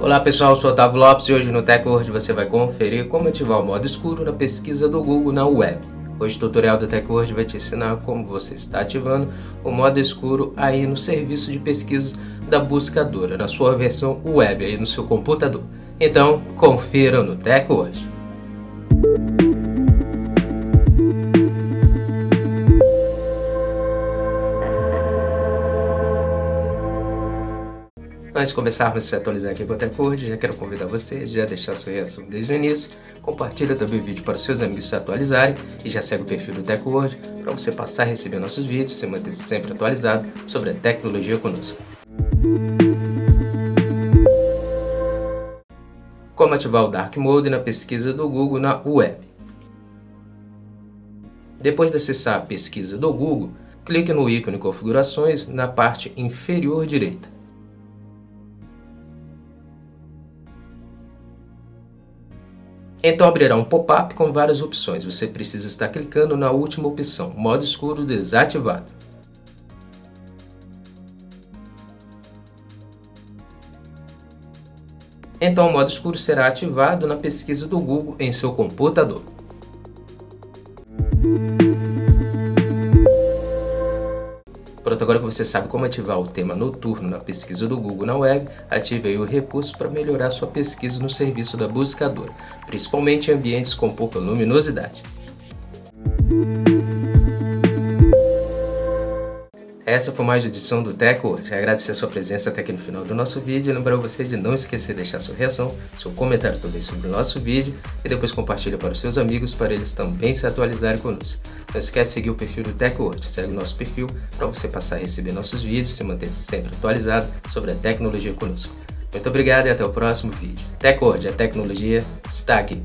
Olá pessoal, eu sou Otávio Lopes e hoje no TechWord você vai conferir como ativar o modo escuro na pesquisa do Google na web. Hoje o tutorial do TechWord vai te ensinar como você está ativando o modo escuro aí no serviço de pesquisa da buscadora, na sua versão web aí no seu computador. Então, confira no TechWord. Antes de começarmos a se atualizar aqui com a TechWord, já quero convidar você já deixar sua reação desde o início, compartilha também o vídeo para os seus amigos se atualizarem e já segue o perfil do TechWord para você passar a receber nossos vídeos e se manter sempre atualizado sobre a tecnologia conosco. Como ativar o Dark Mode na pesquisa do Google na web. Depois de acessar a pesquisa do Google, clique no ícone Configurações na parte inferior direita. Então abrirá um pop-up com várias opções. Você precisa estar clicando na última opção, modo escuro desativado. Então o modo escuro será ativado na pesquisa do Google em seu computador. Agora que você sabe como ativar o tema noturno na pesquisa do Google na web, ative aí o recurso para melhorar sua pesquisa no serviço da buscadora, principalmente em ambientes com pouca luminosidade. Essa foi mais uma edição do Teco hoje. Agradecer a sua presença até aqui no final do nosso vídeo e lembrar você de não esquecer de deixar sua reação, seu comentário também sobre o nosso vídeo e depois compartilha para os seus amigos para eles também se atualizarem conosco. Não esquece de seguir o perfil do TechWord, segue o nosso perfil para você passar a receber nossos vídeos e se manter sempre atualizado sobre a tecnologia conosco. Muito obrigado e até o próximo vídeo. TechWord, a tecnologia está aqui.